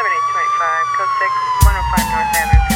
7825, code 6, 105 North Avenue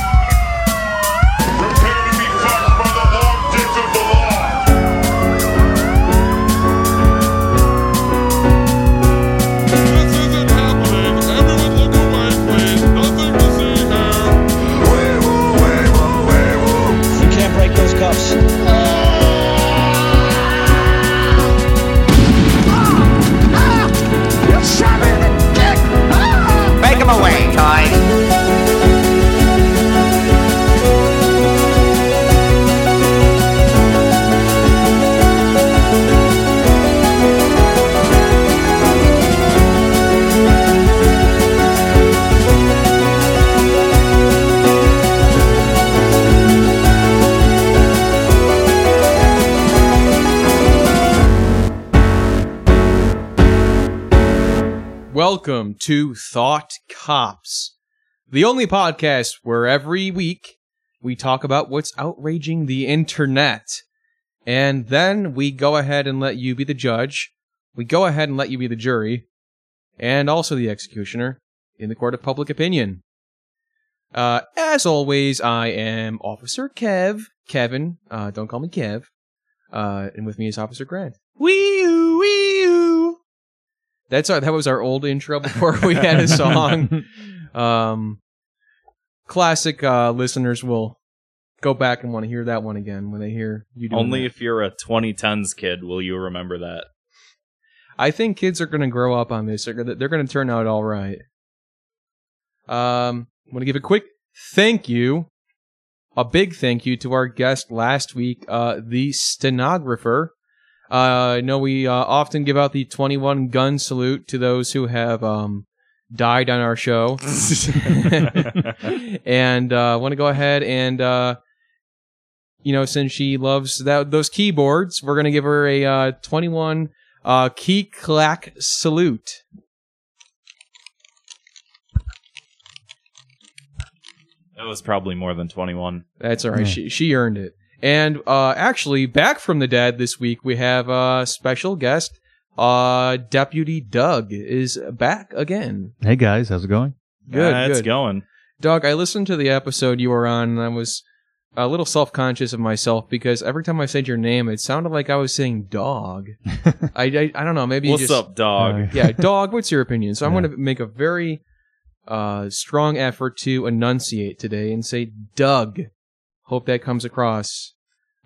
Welcome to Thought Cops, the only podcast where every week we talk about what's outraging the internet. And then we go ahead and let you be the judge. We go ahead and let you be the jury. And also the executioner in the court of public opinion. Uh, as always, I am Officer Kev. Kevin. Uh, don't call me Kev. Uh, and with me is Officer Grant. Wee-oo, wee-oo. That's our, that was our old intro before we had a song. um, classic uh, listeners will go back and want to hear that one again when they hear you Only that. if you're a 2010s kid will you remember that. I think kids are going to grow up on this. They're going to they're going to turn out all right. Um, I want to give a quick thank you, a big thank you to our guest last week, uh, the stenographer. Uh, I know we uh, often give out the 21 gun salute to those who have um, died on our show. and uh, want to go ahead and uh, you know since she loves that those keyboards, we're gonna give her a uh, 21 uh, key clack salute. That was probably more than 21. That's all right. She she earned it. And uh, actually, back from the dead this week, we have a special guest. Uh, Deputy Doug is back again. Hey guys, how's it going? Good, Uh, it's good. going. Doug, I listened to the episode you were on, and I was a little self conscious of myself because every time I said your name, it sounded like I was saying dog. I, I I don't know. Maybe you What's just up, dog? Uh, yeah, dog. What's your opinion? So I'm Yeah. going to make a very uh, strong effort to enunciate today and say Doug. Hope that comes across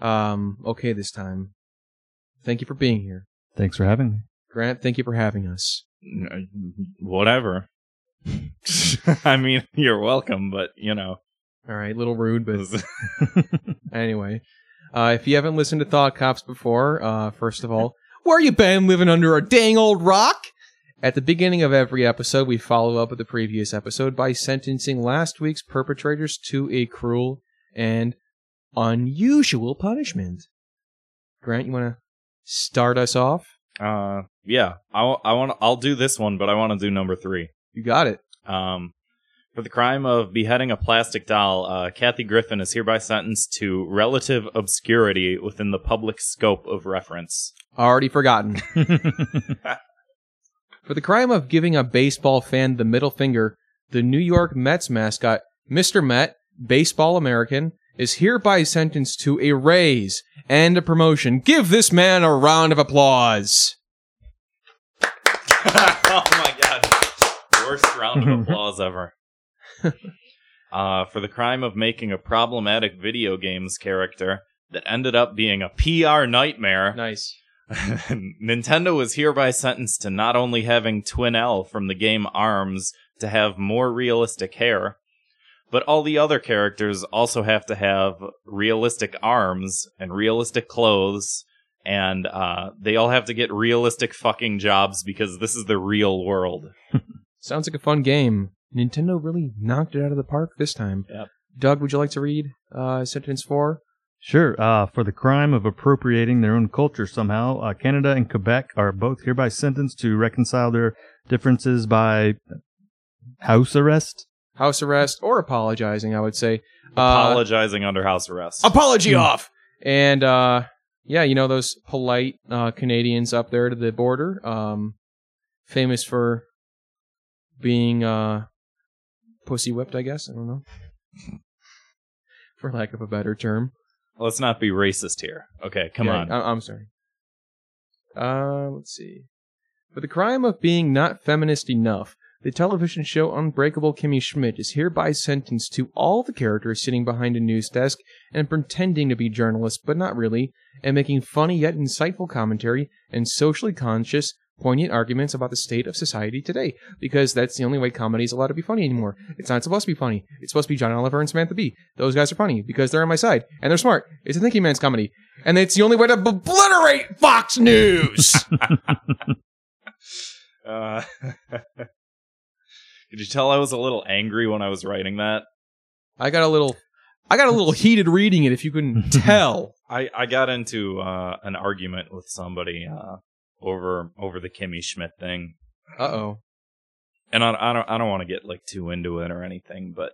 um, okay this time. Thank you for being here, Thanks for having me. Grant. Thank you for having us. Whatever. I mean, you're welcome, but you know. All right, a little rude, but anyway. Uh, if you haven't listened to Thought Cops before, uh, first of all, where you been living under a dang old rock? At the beginning of every episode, we follow up with the previous episode by sentencing last week's perpetrators to a cruel and unusual punishment. Grant, you want to start us off? uh, yeah, I, I want. I'll do this one, but I want to do number three. You got it. Um, for the crime of beheading a plastic doll, uh, Kathy Griffin is hereby sentenced to relative obscurity within the public scope of reference. Already forgotten. For the crime of giving a baseball fan the middle finger, the New York Mets mascot, Mr. Met, Baseball American, is hereby sentenced to a raise and a promotion. Give this man a round of applause. oh my god. Worst round of applause ever. Uh, for the crime of making a problematic video games character that ended up being a PR nightmare, Nice. Nintendo was hereby sentenced to not only having Twintelle from the game ARMS to have more realistic hair, but all the other characters also have to have realistic arms and realistic clothes, and uh, they all have to get realistic fucking jobs because this is the real world. Sounds like a fun game. Nintendo really knocked it out of the park this time. Yep. Doug, would you like to read uh, sentence four? Sure. Uh, for the crime of appropriating their own culture somehow, uh, Canada and Quebec are both hereby sentenced to reconcile their differences by house arrest. House arrest or apologizing, I would say. Uh, Apologizing under house arrest. apology off. And uh yeah, you know those polite uh Canadians up there to the border, um famous for being uh pussy whipped. I guess I don't know, for lack of a better term. Let's not be racist here. Okay, come Yeah, on. I- I'm sorry. Uh, let's see. For the crime of being not feminist enough, the television show Unbreakable Kimmy Schmidt is hereby sentenced to all the characters sitting behind a news desk and pretending to be journalists, but not really, and making funny yet insightful commentary and socially conscious, poignant arguments about the state of society today. Because that's the only way comedy is allowed to be funny anymore. It's not supposed to be funny. It's supposed to be John Oliver and Samantha Bee. Those guys are funny because they're on my side and they're smart. It's a thinking man's comedy, and it's the only way to obliterate Fox News. Uh, Could you tell I was a little angry when I was writing that? I got a little, I got a little heated reading it. If you couldn't tell. I, I got into uh, an argument with somebody uh, over over the Kimmy Schmidt thing, Uh oh. and I, I don't I don't want to get like too into it or anything, but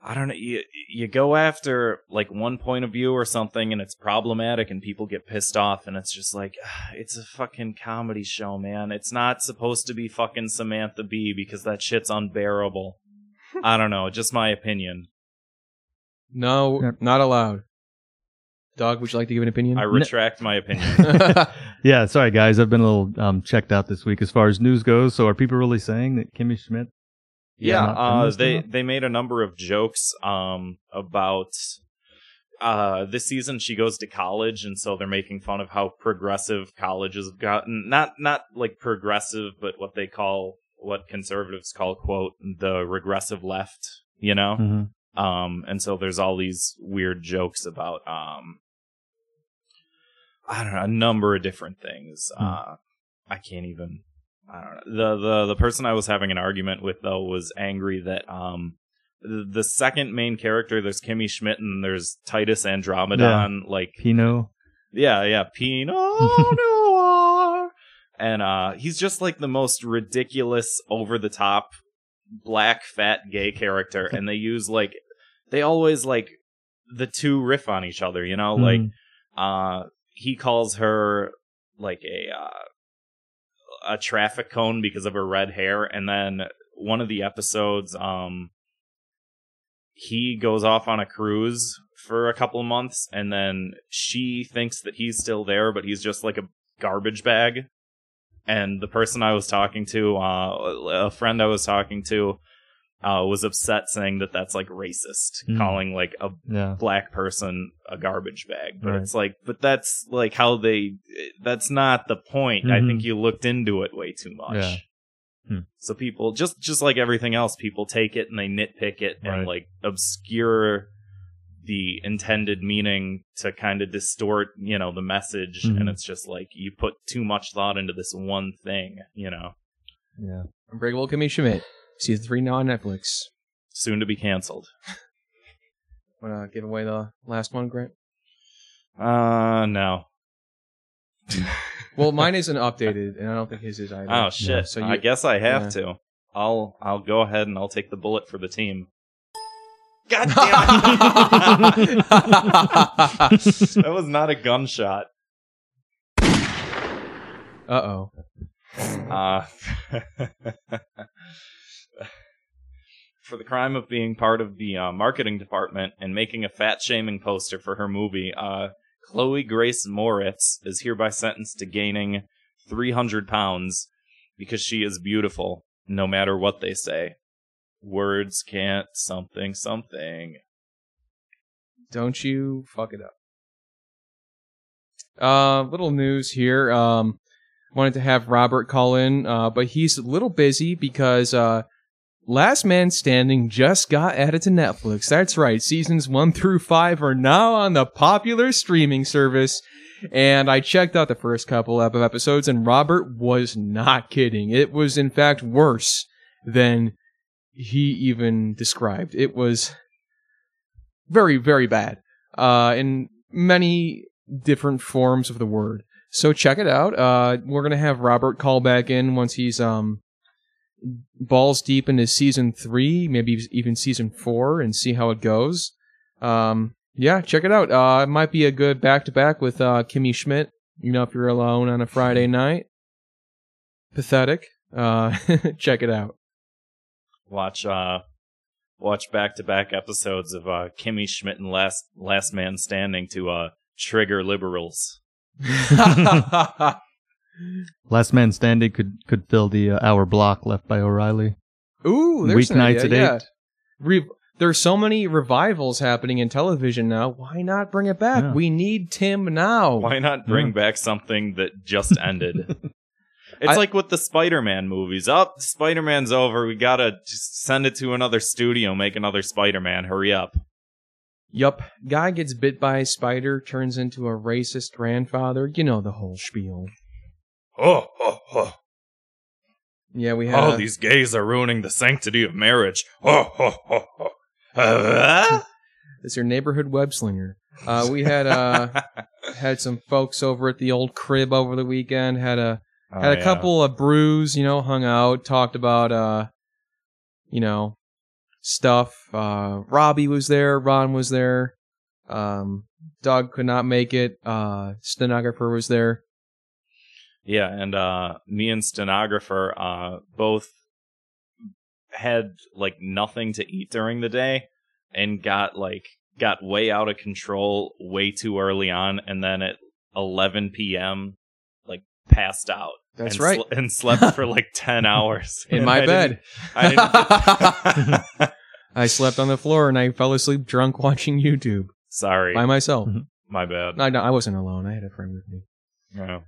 I don't know. You you go after like one point of view or something, and it's problematic, and people get pissed off, and it's just like it's a fucking comedy show, man. It's not supposed to be fucking Samantha Bee because that shit's unbearable. I don't know, just my opinion. No, Yep. not allowed. Dog, would you like to give an opinion? I retract my opinion. Yeah, sorry guys, I've been a little um, checked out this week as far as news goes. So are people really saying that Kimmy Schmidt? Yeah, uh, they they made a number of jokes um about uh this season she goes to college and so they're making fun of how progressive colleges have gotten not not like progressive but what they call what conservatives call quote the regressive left you know Mhm. um and so there's all these weird jokes about um I don't know a number of different things Hmm. uh I can't even I don't know. The the the person I was having an argument with though was angry that um the, the second main character there's Kimmy Schmidt and there's Titus Andromedon like Pinot. yeah yeah Pinot Noir and uh he's just like the most ridiculous over the top black fat gay character and they use like they always like the two riff on each other you know like Mhm. uh he calls her like a uh a traffic cone because of her red hair and then one of the episodes um he goes off on a cruise for a couple of months and then she thinks that he's still there but he's just like a garbage bag. And the person I was talking to uh a friend I was talking to uh was upset saying that that's like racist Mm. calling like a yeah. black person a garbage bag but Right. it's like but that's like how they that's not the point i Mhm. think you looked into it way too much Yeah. Hmm. so people just just like everything else people take it and they nitpick it and like obscure the intended meaning to kind of distort you know the message Mhm. and it's just like you put too much thought into this one thing you know Yeah. Unbreakable Kimmy Schmidt, season three now on Netflix. soon to be canceled Want to give away the last one, Grant? uh no Well, mine isn't updated, and I don't think his is either. Oh shit! So I guess I have yeah. to. I'll I'll go ahead and I'll take the bullet for the team. God damn it! that was not a gunshot. Uh oh. Uh, for the crime of being part of the uh, marketing department and making a fat shaming poster for her movie, uh, Chloe Grace Moretz is hereby sentenced to gaining 300 pounds because she is beautiful, no matter what they say. Words can't something something. Don't you fuck it up. Uh, little news here. Um, wanted to have Robert call in, uh, but he's a little busy because uh, Last Man Standing just got added to Netflix. That's right. Seasons one through five are now on the popular streaming service. And I checked out the first couple of episodes, and Robert was not kidding. It was, in fact, worse than he even described. It was very, very bad uh, in many different forms of the word. So check it out. Uh, we're gonna have Robert call back in once he's um balls deep into season three, maybe even season four, and see how it goes. Um, yeah, check it out. Uh, it might be a good back to back with uh, Kimmy Schmidt. You know, if you're alone on a Friday night, pathetic. Uh, check it out. watch uh watch back to back episodes of uh Kimmy Schmidt and Last Last Man Standing to uh trigger liberals. Last man standing could could fill the uh, hour block left by O'Reilly. Ooh, there's an Weeknights idea, at yeah. Re- there's so many revivals happening in television now. Why not bring it back? Yeah. We need Tim now. Why not bring Yeah. back something that just ended? It's I- like with the Spider-Man movies. Up, Spider-Man's over. We gotta just send it to another studio, make another Spider-Man. Hurry up. Yup. Guy gets bit by a spider, turns into a racist grandfather. You know the whole spiel. Oh, oh, oh. Yeah, we have. Oh, these gays are ruining the sanctity of marriage. Oh, oh, oh, oh. Uh, It's your neighborhood web slinger. Uh, we had uh, had some folks over at the old crib over the weekend. Had a Oh, had a yeah. couple of brews. You know, hung out, talked about uh, you know, stuff. Uh, Robbie was there. Ron was there. Um, Doug could not make it. Uh, stenographer was there. Yeah, and uh, me and stenographer uh, both had like nothing to eat during the day, and got like got way out of control way too early on, and then at 11 p.m. like passed out. That's and right. sl- and slept for like 10 hours In my I bed. didn't- I didn't. I slept on the floor and I fell asleep drunk watching YouTube Sorry, by myself. my bad. No, no, I wasn't alone. I had a friend with me. Yeah.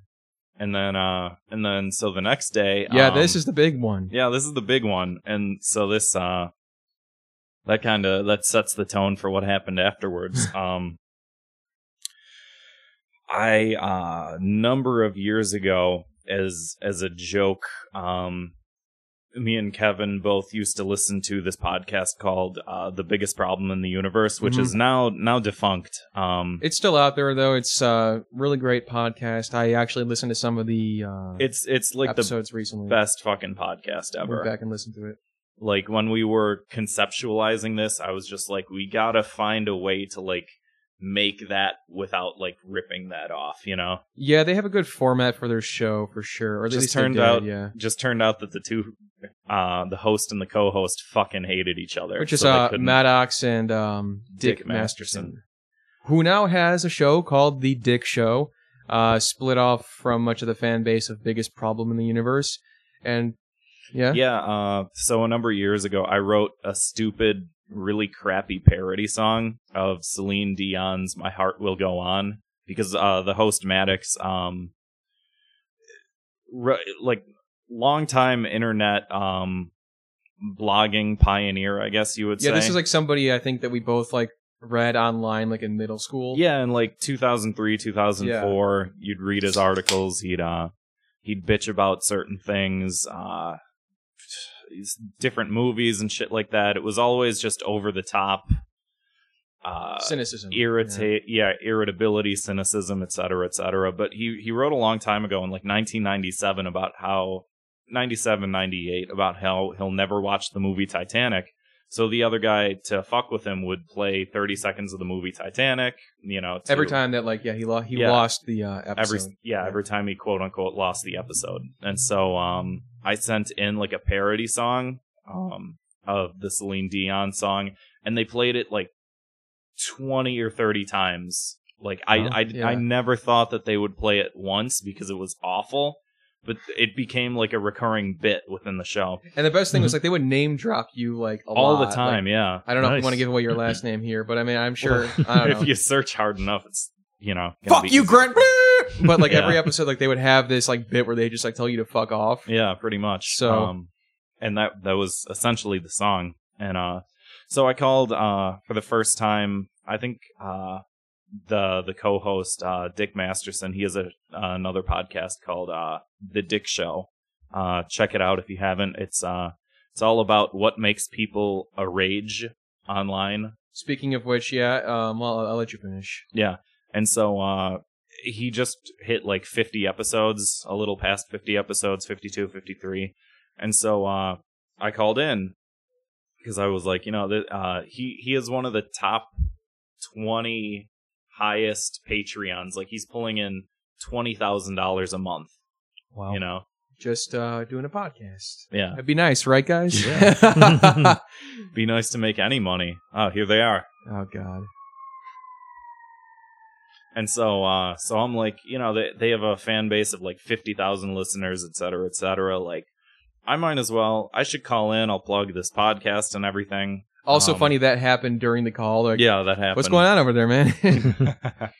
And then, uh, and then, so the next day, Yeah, um, this is the big one. yeah, this is the big one, and so this, uh, that kind of that sets the tone for what happened afterwards. um, I, uh, number of years ago, as as a joke, um, me and Kevin both used to listen to this podcast called uh, "The Biggest Problem in the Universe," which Mhm. is now now defunct. Um, It's still out there though. It's a really great podcast. I actually listened to some of the uh, it's it's like the episodes recently. best fucking podcast Went ever. back and listen to it. like when we were conceptualizing this i was just like we gotta find a way to like make that without like ripping that off you know Yeah, they have a good format for their show for sure. Or Just they turned did, out- yeah. just turned out that the two uh the host and the co-host fucking hated each other Which is so uh, Maddox and um, Dick, Dick Masterson, Masterson. who now has a show called The Dick Show, uh, split off from much of the fan base of Biggest Problem in the Universe. And yeah, yeah uh so a number of years ago i wrote a stupid really crappy parody song of celine dion's my heart will go on because uh the host maddox um ri- like long time internet um blogging pioneer i guess you would say. yeah, say this is like somebody I think that we both like read online like in middle school. yeah in like 2003 2004 you'd read his articles he'd uh he'd bitch about certain things uh different movies and shit like that it was always just over the top uh cynicism, irritate yeah. irritability cynicism et cetera, et cetera. but he he wrote a long time ago in like 1997 about how 97 98 about how he'll never watch the movie titanic so the other guy to fuck with him would play 30 seconds of the movie titanic you know to- Every time that like yeah he lo- he Yeah. lost the uh, episode. every yeah every time he quote unquote lost the episode and so um i sent in like a parody song um of the celine dion song and they played it like 20 or 30 times like i. I, Yeah. I never thought that they would play it once because it was awful but it became like a recurring bit within the show And the best thing was like they would name drop you like a Mm-hmm. all lot. the time Like, yeah I don't know if Nice. you want to give away your last name here, but I mean I'm sure. I don't know. if you search hard enough it's you know fuck be you, easy. Grant. but like Yeah. every episode, like they would have this like bit where they just like tell you to fuck off. Yeah, pretty much. So- um, and that that was essentially the song. And uh, so I called uh for the first time. I think uh the the co-host uh Dick Masterson. He has a uh, another podcast called uh The Dick Show. Uh, check it out if you haven't. It's uh it's all about what makes people a rage online. Speaking of which, yeah. Um, well, I'll, let you finish. Yeah. And so uh he just hit like 50 episodes, a little past 50 episodes, 52, 53. And so uh I called in because I was like, you know, that uh he he is one of the top 20 highest Patreons. Like he's pulling in $20,000 a month, Wow. you know. just uh, doing a podcast. Yeah. That'd be nice, right, guys? Yeah. Be nice to make any money. Oh, here they are. oh God. And so, uh, so I'm like, you know, they they have a fan base of like fifty thousand listeners, et cetera, et cetera. Like, I might as well. I should call in. I'll plug this podcast and everything. Also Um, funny that happened during the call. Like, Yeah, that happened. what's going on over there, man?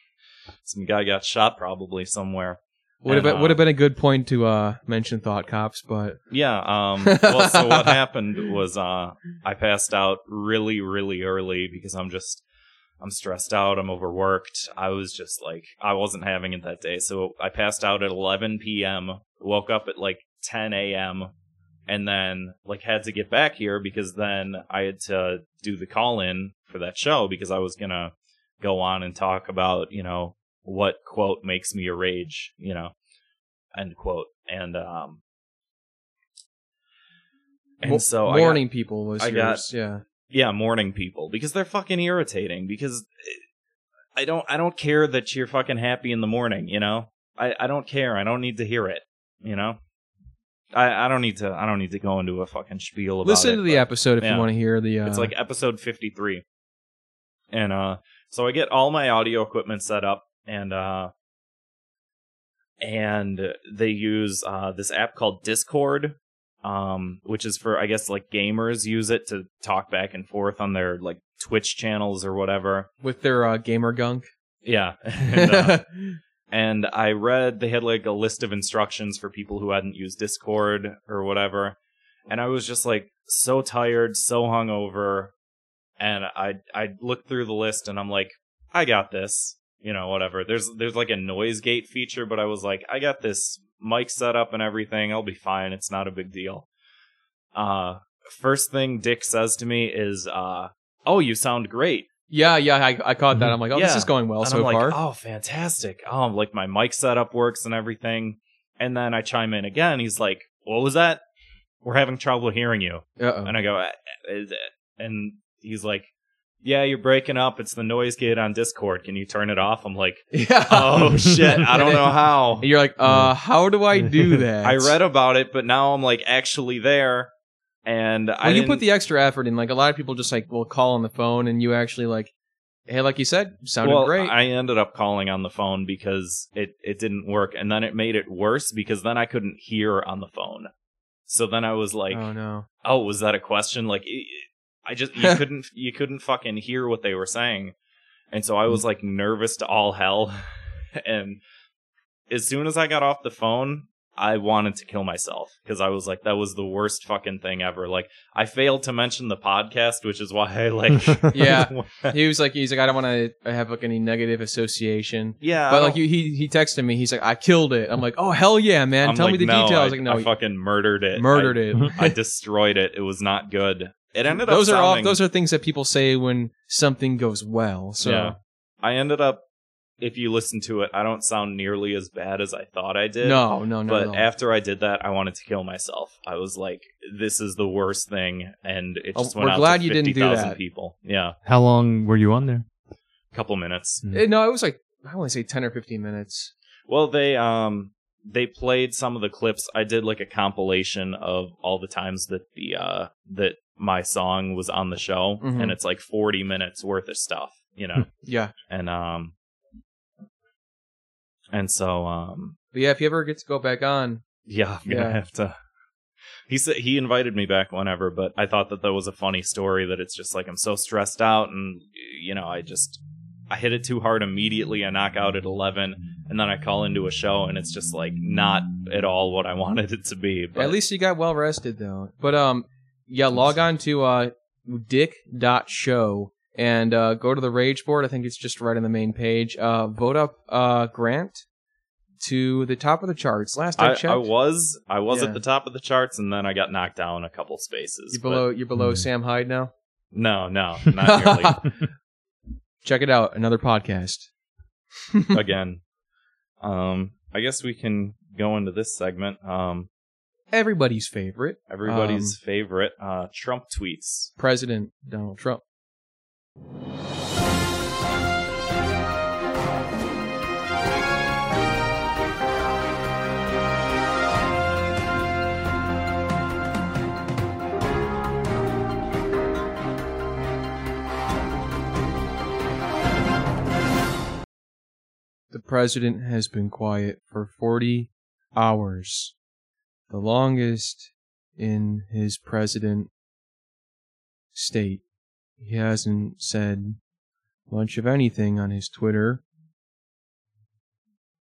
Some guy got shot probably somewhere. would have been, uh, would have been a good point to uh, mention thought cops, but Yeah. Um. Well, so what happened was, uh, I passed out really, really early because I'm just, I'm stressed out. I'm overworked. I was just like, I wasn't having it that day. So I passed out at 11 p.m. Woke up at like 10 a.m. And then like had to get back here because then I had to do the call in for that show because I was gonna go on and talk about you know what quote makes me a rage you know end quote and um and Mo- so I got- morning people was I got- yours. yeah. yeah, morning people because they're fucking irritating because I don't I don't care that you're fucking happy in the morning, you know? I I don't care. I don't need to hear it, you know? I I don't need to I don't need to go into a fucking spiel about Listen it, to the but episode if yeah. you want to hear the. Uh, It's like episode 53. And uh so I get all my audio equipment set up and uh and they use uh this app called Discord um which is for I guess like gamers use it to talk back and forth on their like Twitch channels or whatever. with their uh, gamer gunk. Yeah. and, uh, and I read they had like a list of instructions for people who hadn't used Discord or whatever, and I was just like so tired, so hungover, and I I looked through the list and I'm like, I got this, you know, whatever. There's there's like a noise gate feature, but I was like, I got this mic set up and everything. I'll be fine. It's not a big deal. Uh, first thing Dick says to me is, uh, oh, you sound great. Yeah, yeah, I, I caught that. I'm like, oh, this Yeah. is going well and so I'm like, far. oh, fantastic. Oh, like my mic setup works and everything. And then I chime in again. He's like, what was that? We're having trouble hearing you. Uh-oh. And I go, "Uh, is it?" and he's like, yeah, you're breaking up. It's the noise gate on Discord. Can you turn it off? I'm like, yeah. oh shit, I don't know how. And you're like, uh, how do I do that? I read about it, but now I'm like actually there. And I Well, you didn't- put the extra effort in. Like a lot of people just like will call on the phone, and you actually like, hey, like you said, sounded well, great. I ended up calling on the phone because it, it didn't work. And then it made it worse because then I couldn't hear on the phone. So then I was like, oh no. oh, was that a question? Like, i- I just, you couldn't, you couldn't fucking hear what they were saying. And so I mm. was like nervous to all hell. and as soon as I got off the phone, I wanted to kill myself because I was like, that was the worst fucking thing ever. Like, I failed to mention the podcast, which is why I like, Yeah. He was like, he's like, I don't want to have like any negative association. yeah. But like he he texted me. He's like, I killed it. I'm like, oh hell yeah, man. I'm Tell me the no, details. I, like, no, I fucking murdered it. murdered I, it. I destroyed it. It was not good. It ended those up Those are all those are things that people say when something goes well. So Yeah. I ended up. If you listen to it, I don't sound nearly as bad as I thought I did. no, no, no. but no. after I did that, I wanted to kill myself. I was like, "This is the worst thing," and it Oh, just went we're out glad to you didn't do 50,000 that. people. Yeah, How long were you on there? a couple minutes. Eh, no, it was like I want to say ten or fifteen minutes. Well, they um they played some of the clips. I did like a compilation of all the times that the uh that my song was on the show, Mhm. and it's like forty minutes worth of stuff, you know. Yeah, and um and so um but yeah, if you ever get to go back on, yeah, I'm gonna Yeah. have to. He said he invited me back whenever, but I thought that that was a funny story. That it's just like I'm so stressed out, and you know, I just I hit it too hard immediately. I knock out at eleven, and then I call into a show, and it's just like not at all what I wanted it to be. But at least you got well rested though. But um, yeah, log on to uh dick.show and uh, go to the rage board. I think it's just right on the main page. Uh, vote up uh Grant to the top of the charts. Last I, I, checked, I was I was Yeah. at the top of the charts, and then I got knocked down a couple spaces. you're but- below. You're below Hmm. Sam Hyde now. no, no, not nearly. Check it out. Another podcast. again. Um, I guess we can go into this segment. Um, Everybody's favorite everybody's Um, favorite uh, Trump tweets. President Donald Trump. The president has been quiet for 40 hours, the longest in his president state. He hasn't said much of anything on his Twitter.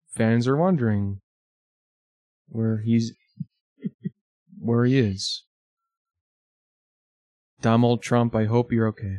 Fans are wondering where he's where he is. Donald Trump, I hope you're okay.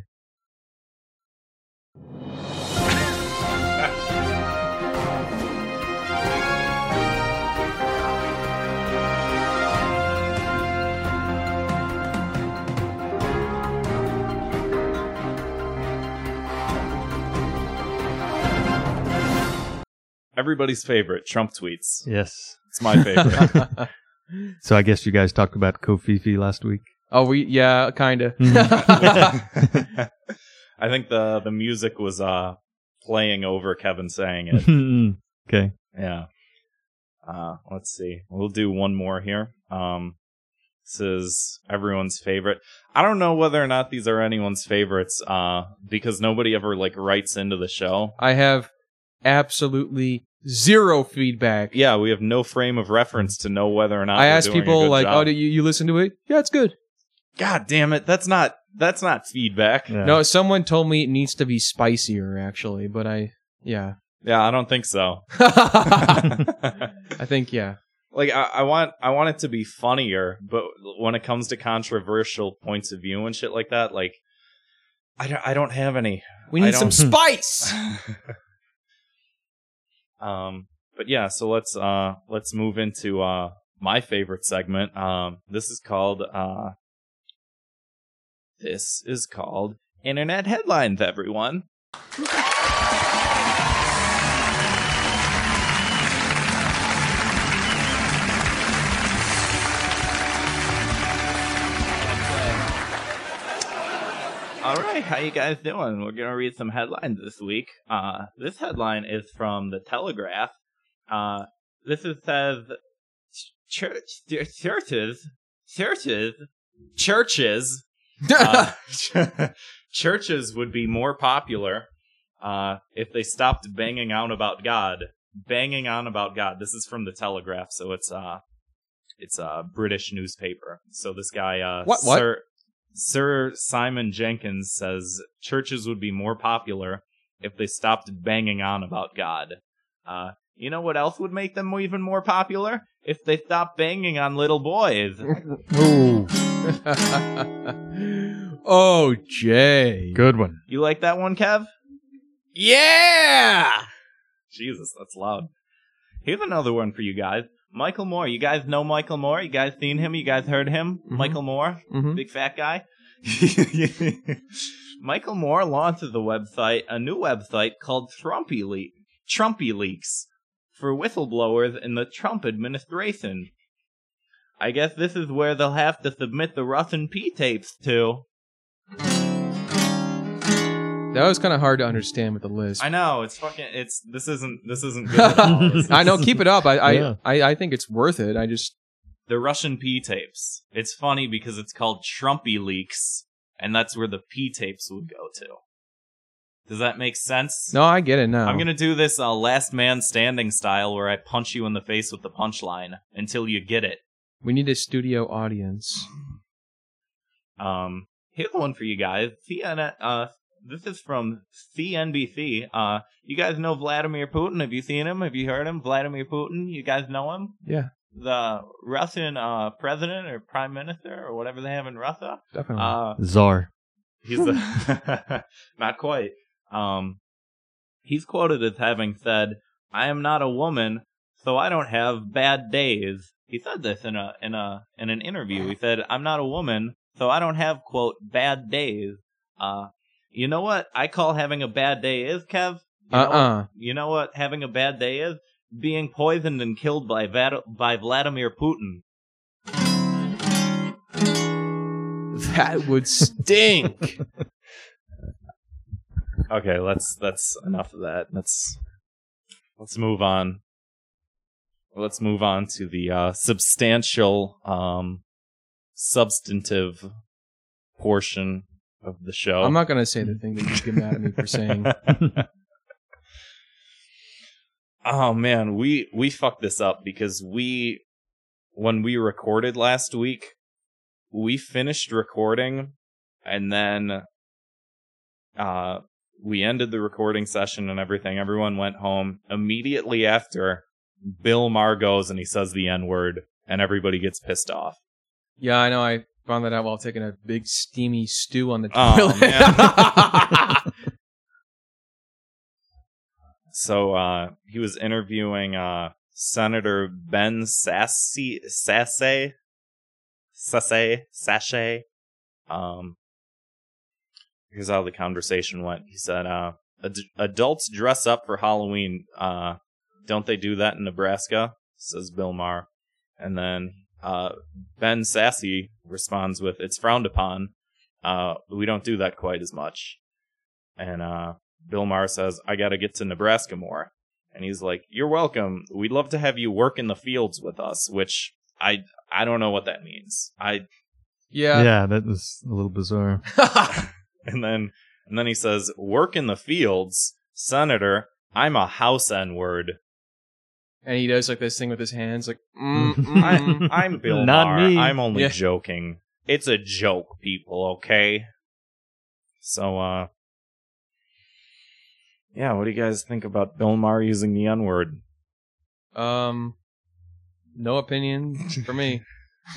Everybody's favorite Trump tweets. Yes. It's my favorite. So I guess you guys talked about covfefe last week. oh, we yeah, kind of. I think the the music was uh playing over Kevin saying it. okay. Yeah. Uh, let's see. We'll do one more here. Um, this is everyone's favorite. I don't know whether or not these are anyone's favorites, uh, because nobody ever like writes into the show. I have absolutely zero feedback. Yeah, we have no frame of reference to know whether or not. I we're ask doing a people good like, oh, job. "Oh, do you, you listen to it?" Yeah, it's good. God damn it! That's not that's not feedback. Yeah. No, someone told me it needs to be spicier, actually, but I, yeah, Yeah, I don't think so. I think yeah. like I, I want I want it to be funnier, but when it comes to controversial points of view and shit like that, like I don't I don't have any. We need some spice. um, but yeah, so let's uh let's move into uh my favorite segment. Um, this is called uh this is called Internet Headlines. Everyone. All right, how you guys doing? We're gonna read some headlines this week. Uh, this headline is from the Telegraph. Uh, this is says church churches churches churches uh, churches would be more popular uh, if they stopped banging on about God. Banging on about God. This is from the Telegraph, so it's uh, it's a British newspaper. So this guy, uh, What- what? Sir, Sir Simon Jenkins says churches would be more popular if they stopped banging on about God. Uh, you know what else would make them even more popular? If they stopped banging on little boys. Ooh, oh, Jay. good one. You like that one, Kev? Yeah. Jesus, that's loud. Here's another one for you guys. Michael Moore. You guys know Michael Moore? You guys seen him? You guys heard him? Mhm. Michael Moore? hmm Big fat guy? Michael Moore launches a website, a new website called Trumpy Leak, TrumpiLeaks for whistleblowers in the Trump administration. I guess this is where they'll have to submit the Russian P tapes to. That was kind of hard to understand with the list. I know it's fucking. It's this isn't this isn't good. At all. This I know. is- Keep it up. I, I, Yeah. I, I think it's worth it. I just the Russian P tapes. It's funny because it's called TrumpiLeaks, and that's where the P tapes would go to. Does that make sense? no, I get it now. I'm gonna do this uh, last man standing style where I punch you in the face with the punchline until you get it. We need a studio audience. Um, here's one for you guys. CNN, uh, this is from CNBC. Uh, you guys know Vladimir Putin? Have you seen him? Have you heard him? Vladimir Putin? You guys know him? Yeah, The Russian uh, president or prime minister or whatever they have in Russia. definitely. Uh, Czar. He's a not quite. Um, he's quoted as having said, "I am not a woman, so I don't have bad days." He said this in a in a in an interview. He said, "I'm not a woman, so I don't have quote bad days." Uh, you know what I call having a bad day is, Kev? You uh know, uh you know what having a bad day is? Being poisoned and killed by Vad- by Vladimir Putin. That would stink. Okay, let's that's enough of that. Let's let's move on. Let's move on to the uh, substantial, um, substantive portion of the show. I'm not gonna say the thing that you get mad at me for saying. Oh man, we we fucked this up because we when we recorded last week, we finished recording and then uh we ended the recording session and everything. Everyone went home. Immediately after, Bill Maher goes and he says the N word and everybody gets pissed off. Yeah, I know. I found that out while taking a big steamy stew on the Oh, toilet. So uh he was interviewing uh Senator Ben Sassy Sasse Sasse Sachet. Um here's how the conversation went. He said, uh "Ad- adults dress up for Halloween. Uh don't they do that in Nebraska? says Bill Maher. And then uh Ben Sassy responds with, It's frowned upon. Uh we don't do that quite as much. And uh Bill Maher says, I got to get to Nebraska more. And he's like, You're welcome. We'd love to have you work in the fields with us, which I I don't know what that means. I yeah. yeah, that was a little bizarre. and then and then he says, Work in the fields, Senator, I'm a house N word. And he does like this thing with his hands, like, mm, mm, I, mm. I'm Bill Not Maher. me. I'm only Yeah. joking. It's a joke, people, okay? So uh Yeah, what do you guys think about Bill Maher using the N word? um, no opinion for me.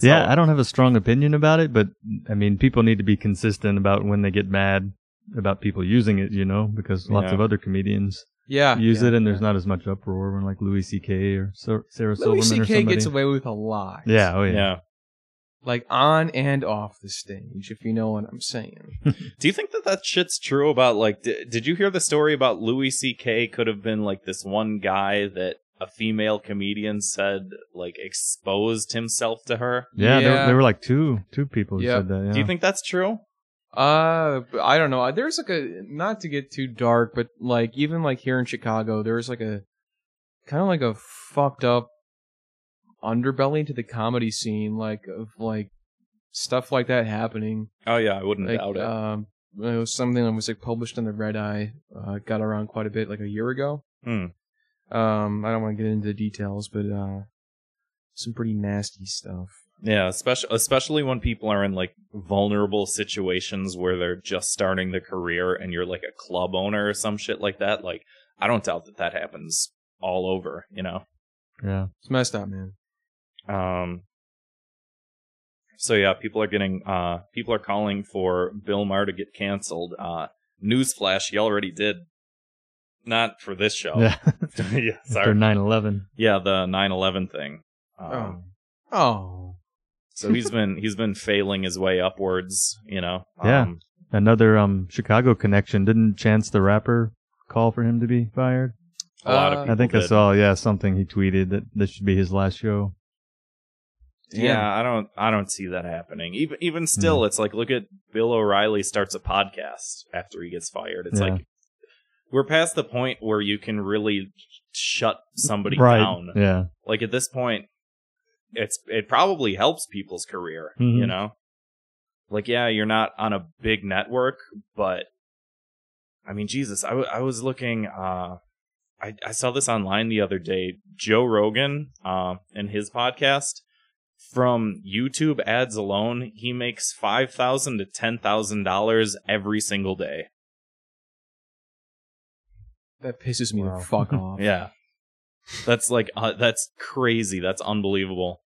yeah, I don't have a strong opinion about it, but I mean, people need to be consistent about when they get mad about people using it, you know, because lots Yeah. of other comedians yeah, use yeah, it, and there's yeah. not as much uproar when like Louis C.K. or Sarah Louis Silverman or C.K. somebody. gets away with a lot. yeah, oh yeah. yeah. like on and off the stage, if you know what I'm saying. Do you think that that shit's true about like? D- did you hear the story about Louis C.K. could have been like this one guy that a female comedian said like exposed himself to her? Yeah, There, Yeah. there were like two two people who Yep. said that. Yeah. Do you think that's true? Uh, I don't know. There's like a not to get too dark, but like even like here in Chicago, there's like a kind of like a fucked up underbelly to the comedy scene, like of like stuff like that happening. Oh yeah, I wouldn't Like, doubt it. um, it was something that was like published in the Red Eye. Uh, got around quite a bit, like a year ago. Hmm. Um, I don't want to get into the details, but uh, some pretty nasty stuff. Yeah, especially especially when people are in like vulnerable situations where they're just starting their career and you're like a club owner or some shit like that. Like, I don't doubt that that happens all over. You know. yeah. It's messed up, man. Um. So yeah, people are getting uh people are calling for Bill Maher to get canceled. Uh, newsflash, he already did. Not for this show. Yeah. yeah, sorry. 9/11. Yeah, the 9/11 thing. Um, Oh, oh, So he's been he's been failing his way upwards. You know. Yeah. Um, Another um Chicago connection. Didn't Chance the Rapper call for him to be fired? a lot of Uh, people. I think I saw yeah something he tweeted that this should be his last show. Yeah, I don't I don't see that happening. Even even still, it's like look at Bill O'Reilly starts a podcast after he gets fired. It's Yeah. like we're past the point where you can really shut somebody right. down. Yeah. Like at this point, it's it probably helps people's career. You Mhm. know, like yeah, you're not on a big network, but I mean, Jesus, I, w- I was looking. uh I, I saw this online the other day. Joe Rogan, uh, in his podcast, from YouTube ads alone, he makes five thousand to ten thousand dollars every single day. that pisses me Wow. the fuck off. Yeah, that's like uh, that's crazy. That's unbelievable.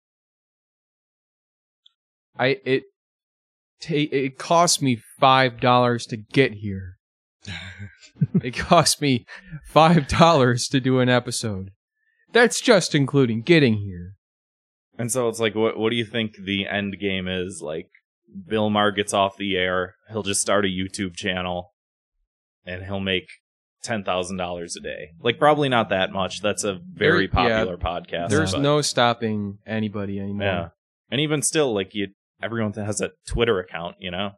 I it ta- it cost me five dollars to get here. it cost me five dollars to do an episode. That's just including getting here. And so it's like, what what do you think the end game is? Like, Bill Maher gets off the air, he'll just start a YouTube channel, and he'll make ten thousand dollars a day. Like, probably not that much. That's a very There- yeah, popular podcast. There's but- no stopping anybody anymore. yeah, and even still, like you, everyone has a Twitter account, you know,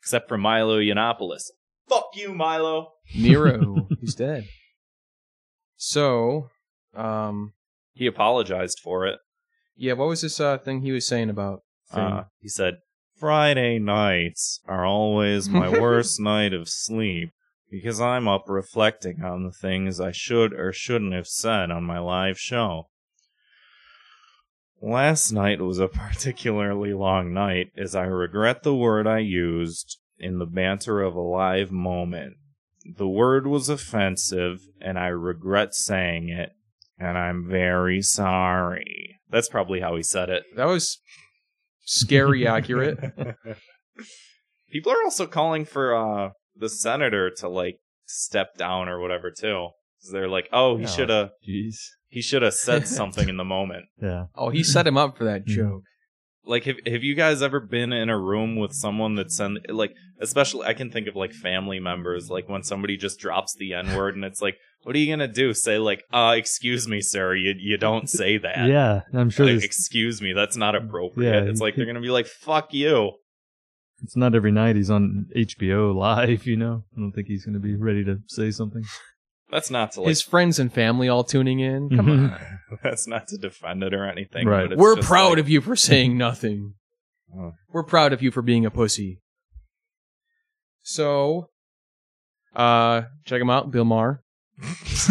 except for Milo Yiannopoulos. Fuck you, Milo. Nero, he's dead. So, um, He apologized for it. yeah, what was this uh thing he was saying about? Uh, he said, Friday nights are always my worst night of sleep because I'm up reflecting on the things I should or shouldn't have said on my live show. Last night was a particularly long night as I regret the word I used in the banter of a live moment. The word was offensive and I regret saying it and I'm very sorry. That's probably how he said it. That was scary accurate. People are also calling for uh the senator to like step down or whatever too. 'Cause They're like, "Oh, he No. should have Jeez. he should have said something in the moment." Yeah. Oh, he set him up for that joke. Like have have you guys ever been in a room with someone that send like especially I can think of like family members like when somebody just drops the n-word and it's like, "What are you going to do? Say like, "Uh, excuse me, sir. You you don't say that." Yeah. I'm sure Like, this, excuse me, that's not appropriate. Yeah, it's you like they're gonna be like, "Fuck you." It's not every night he's on HBO live, you know? I don't think he's going to be ready to say something. That's not to like. His friends and family all tuning in. Come Mhm. on. that's not to defend it or anything. Right. But it's We're just proud like- of you for saying nothing. Oh. We're proud of you for being a pussy. So, uh, check him out, Bill Maher.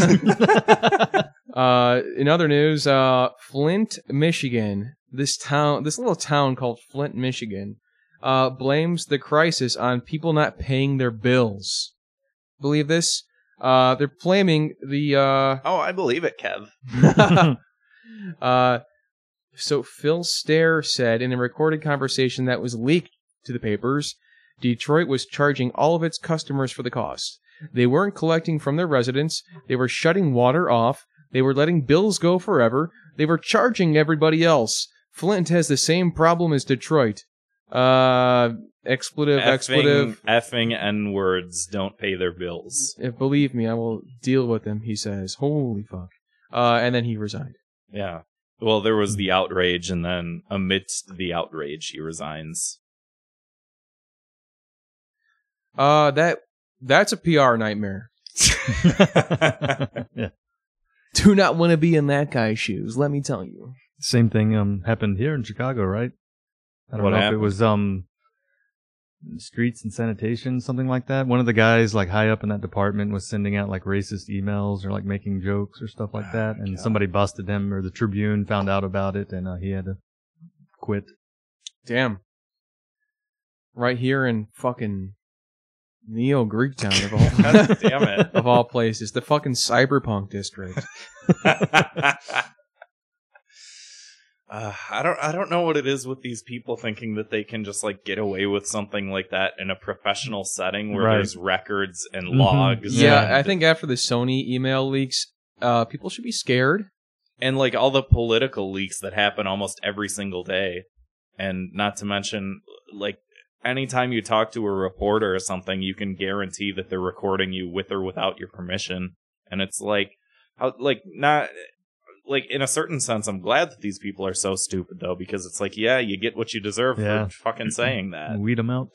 uh, in other news, uh, Flint, Michigan. This town, this little town called Flint, Michigan, uh, blames the crisis on people not paying their bills. Believe this? Uh, they're blaming the uh, Oh, I believe it, Kev. uh, so Phil Stair said in a recorded conversation that was leaked to the papers, Detroit was charging all of its customers for the cost. They weren't collecting from their residents. They were shutting water off. They were letting bills go forever. They were charging everybody else. Flint has the same problem as Detroit. Uh, expletive, expletive. effing, effing N words don't pay their bills. If believe me, I will deal with them. He says, "Holy fuck!" Uh, and then he resigned. Yeah. Well, there was the outrage, and then amidst the outrage, he resigns. Uh, that that's a PR nightmare. yeah. Do not want to be in that guy's shoes. Let me tell you. Same thing um happened here in Chicago, right? I don't What know if it was um streets and sanitation, something like that. One of the guys like high up in that department was sending out like racist emails or like making jokes or stuff like that, and God. somebody busted him or the Tribune found out about it, and uh, he had to quit. Damn. Right here in fucking Neo Greek Town of all damn it. of all places, the fucking cyberpunk district. Uh, I don't. I don't know what it is with these people thinking that they can just like get away with something like that in a professional setting where Right. there's records and Mhm. logs. Yeah, and, I think after the Sony email leaks, uh, people should be scared. and like all the political leaks that happen almost every single day, and not to mention like anytime you talk to a reporter or something, you can guarantee that they're recording you with or without your permission, and it's like how like not. Like in a certain sense, I'm glad that these people are so stupid though, because it's like, yeah, you get what you deserve Yeah. for fucking saying that. Weed them out.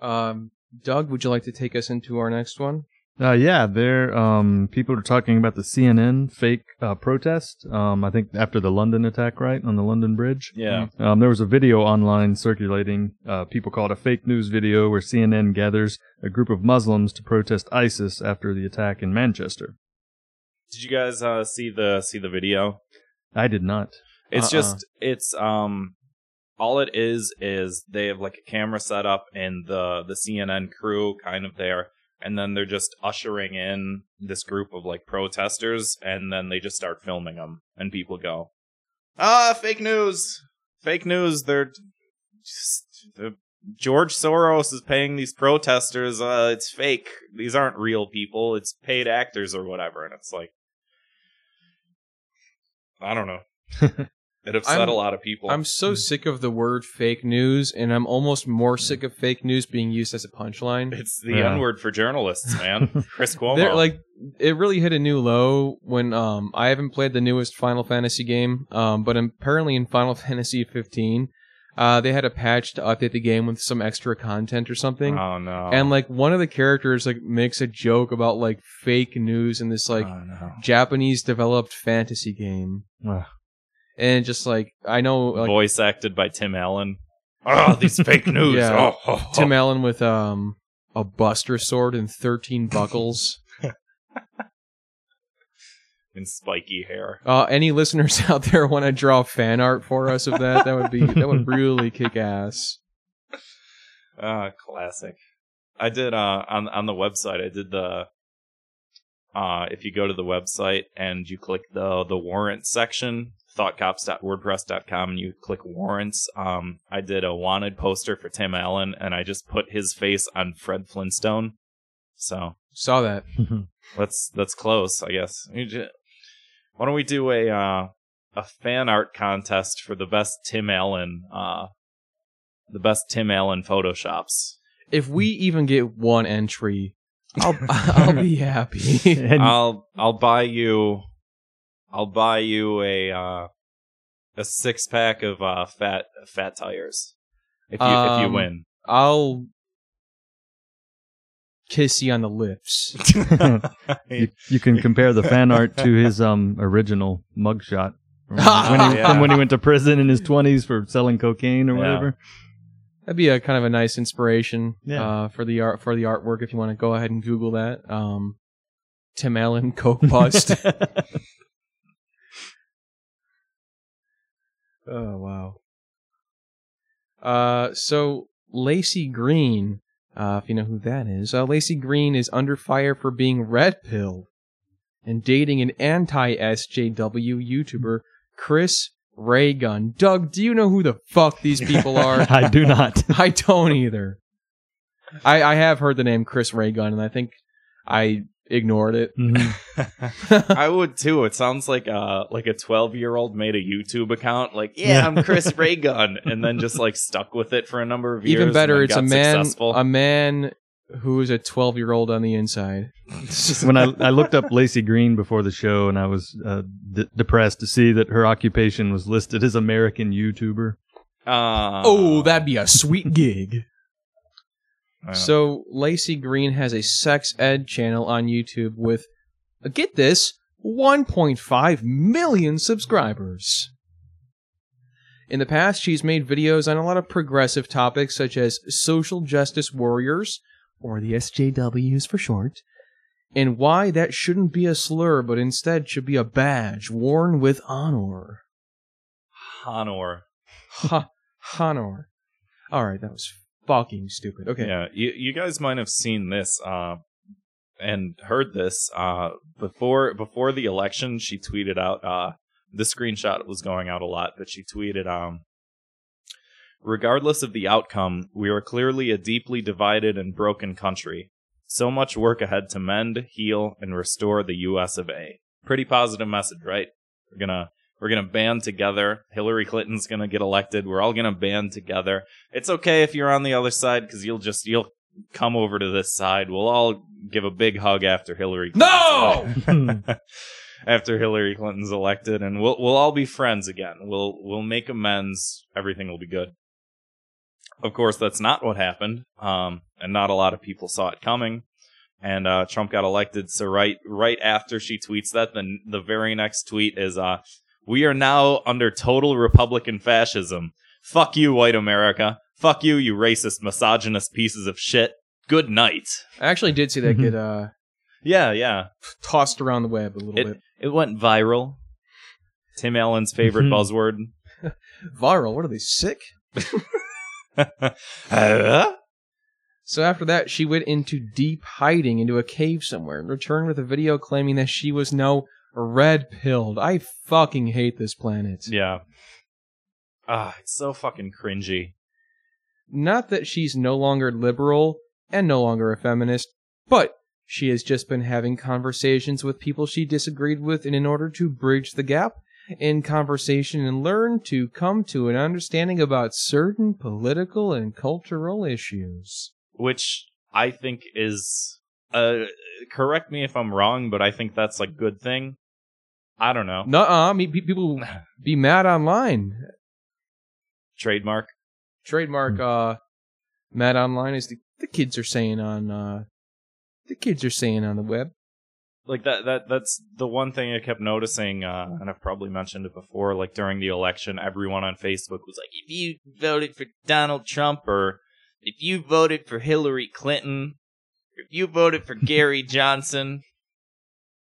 Um, Doug, would you like to take us into our next one? Uh, yeah, there. Um, people are talking about the CNN fake uh, protest. Um, I think after the London attack, right on the London Bridge. Yeah. Um, there was a video online circulating. Uh, people call it a fake news video where CNN gathers a group of Muslims to protest ISIS after the attack in Manchester. Did you guys uh, see the see the video? I did not. It's Uh-uh. just it's um all it is is they have like a camera set up and the the CNN crew kind of there and then they're just ushering in this group of like protesters and then they just start filming them and people go ah fake news. Fake news. They're just George Soros is paying these protesters. Uh it's fake. These aren't real people. It's paid actors or whatever. And it's like I don't know it upset I'm- a lot of people I'm so sick of the word fake news, and I'm almost more sick of fake news being used as a punchline. It's the Yeah. N word for journalists, man. Chris Cuomo. They're like it really hit a new low when um I haven't played the newest Final Fantasy game, um but apparently in Final Fantasy 15, uh they had a patch to update the game with some extra content or something. oh no. And like one of the characters like makes a joke about like fake news in this like oh, no. Japanese developed fantasy game. Ugh. And just like I know like voice acted by Tim Allen. Oh, these fake news. Yeah. Oh, oh, oh. Tim Allen with um a Buster sword and thirteen buckles. and spiky hair. Uh, any listeners out there want to draw fan art for us of that? That would be that would really kick ass. Ah, classic. I did uh on on the website. I did the uh if you go to the website and you click the the warrant section, thoughtcops.wordpress.com, and you click warrants. Um, I did a wanted poster for Tim Allen, and I just put his face on Fred Flintstone. So Saw that. that's that's close, I guess. You ju- Why don't we do a uh, a fan art contest for the best Tim Allen uh the best Tim Allen photoshops? If we even get one entry, I'll I'll be happy. And I'll I'll buy you I'll buy you a uh a six pack of uh fat fat tires. If you if you Um, win. I'll kiss you on the lips. you, you can compare the fan art to his um original mugshot from when, he, Yeah. from when he went to prison in his twenties for selling cocaine or Yeah. whatever. That'd be a kind of a nice inspiration Yeah. uh, for the art for the artwork. If you want to go ahead and Google that, um, Tim Allen Coke Bust. Oh wow. Uh, so Laci Green, uh, if you know who that is, uh, Laci Green is under fire for being red pilled and dating an anti SJW YouTuber, Chris Ray Gun. Doug, do you know who the fuck these people are? I do not. I don't either. I, I have heard the name Chris Ray Gun, and I think I ignored it. Mhm. I would too. It sounds like uh like a twelve year old made a YouTube account, like, yeah, I'm Chris Ray Gun, and then just like stuck with it for a number of years. Even better, it's a man, Successful. a man who is a twelve-year-old on the inside. when I, I looked up Laci Green before the show, and I was uh, d- depressed to see that her occupation was listed as American YouTuber. Uh, oh, that'd be a sweet gig. So Laci Green has a sex ed channel on YouTube with, uh, get this, 1.5 million subscribers. In the past, she's made videos on a lot of progressive topics such as social justice warriors, or the SJWs for short, and why that shouldn't be a slur but instead should be a badge worn with honor. Honor. Ha, honor. Alright, that was fucking stupid. Okay. Yeah, you you guys might have seen this uh, and heard this uh, before before the election. She tweeted out uh, the screenshot was going out a lot, but she tweeted, um, "Regardless of the outcome, we are clearly a deeply divided and broken country. So much work ahead to mend, heal, and restore the U.S. of A. Pretty positive message, right? We're gonna." We're gonna band together. Hillary Clinton's gonna get elected. We're all gonna band together. It's okay if you're on the other side because you'll just you'll come over to this side. We'll all give a big hug after Hillary. No! After Hillary Clinton's elected, and we'll we'll all be friends again. We'll we'll make amends. Everything will be good. Of course, that's not what happened, um, and not a lot of people saw it coming. And uh, Trump got elected. So right right after she tweets that, then the very next tweet is, uh, "We are now under total Republican fascism. Fuck you, white America. Fuck you, you racist, misogynist pieces of shit. Good night." I actually did see that get uh, Yeah, yeah. tossed around the web a little It bit. it went viral. Tim Allen's favorite buzzword. Viral. What are they sick? Uh, So after that, she went into deep hiding into a cave somewhere and returned with a video claiming that she was now red pilled. I fucking hate this planet. yeah. Ah, it's so fucking cringy. Not that she's no longer liberal and no longer a feminist, but she has just been having conversations with people she disagreed with and in order to bridge the gap in conversation and learn to come to an understanding about certain political and cultural issues. Which I think is uh correct me if I'm wrong, but I think that's a good thing. I don't know. Nuh-uh, I mean, people be mad online. Trademark. Trademark, uh, mad online is the, the kids are saying on, uh, the kids are saying on the web. like that that that's the one thing I kept noticing, uh, and I've probably mentioned it before. Like during the election, everyone on Facebook was like, "If you voted for Donald Trump, or if you voted for Hillary Clinton, if you voted for Gary Johnson,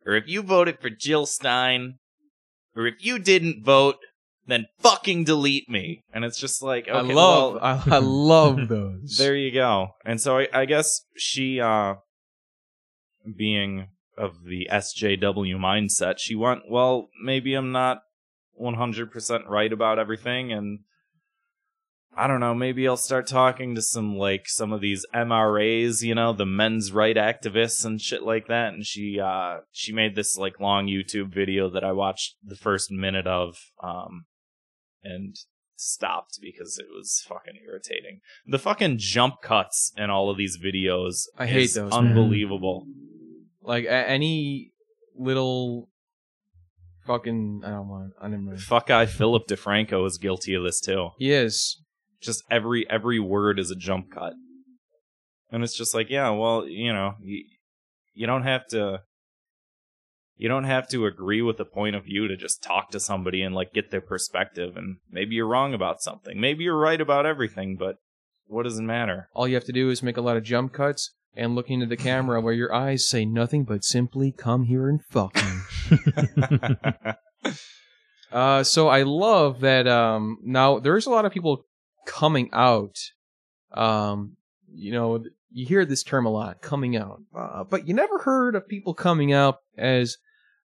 or if you voted for Jill Stein, or if you didn't vote, then fucking delete me." And it's just like, okay, I love, well, I, I love those. there you go. And so I, I guess she, uh, being of the SJW mindset, she went, well, maybe I'm not 100% right about everything. And I don't know, maybe I'll start talking to some, like, some of these MRAs, you know, the men's right activists and shit like that. And she, uh, she made this, like, long YouTube video that I watched the first minute of, um, and stopped because it was fucking irritating. The fucking jump cuts in all of these videos I hate those, man. unbelievable. like a- any little fucking, I don't want, I didn't. Really. Fuck I Philip DeFranco is guilty of this too. He is. Just every every word is a jump cut. And it's just like, yeah, well, you know, you, you don't have to you don't have to agree with the point of view to just talk to somebody and like get their perspective and maybe you're wrong about something. Maybe you're right about everything, but what does it matter? All you have to do is make a lot of jump cuts and look into the camera where your eyes say nothing but simply "Come here and fuck me." Uh, so I love that. Um, now there's a lot of people coming out. Um, you know, you hear this term a lot, coming out, uh, but you never heard of people coming out as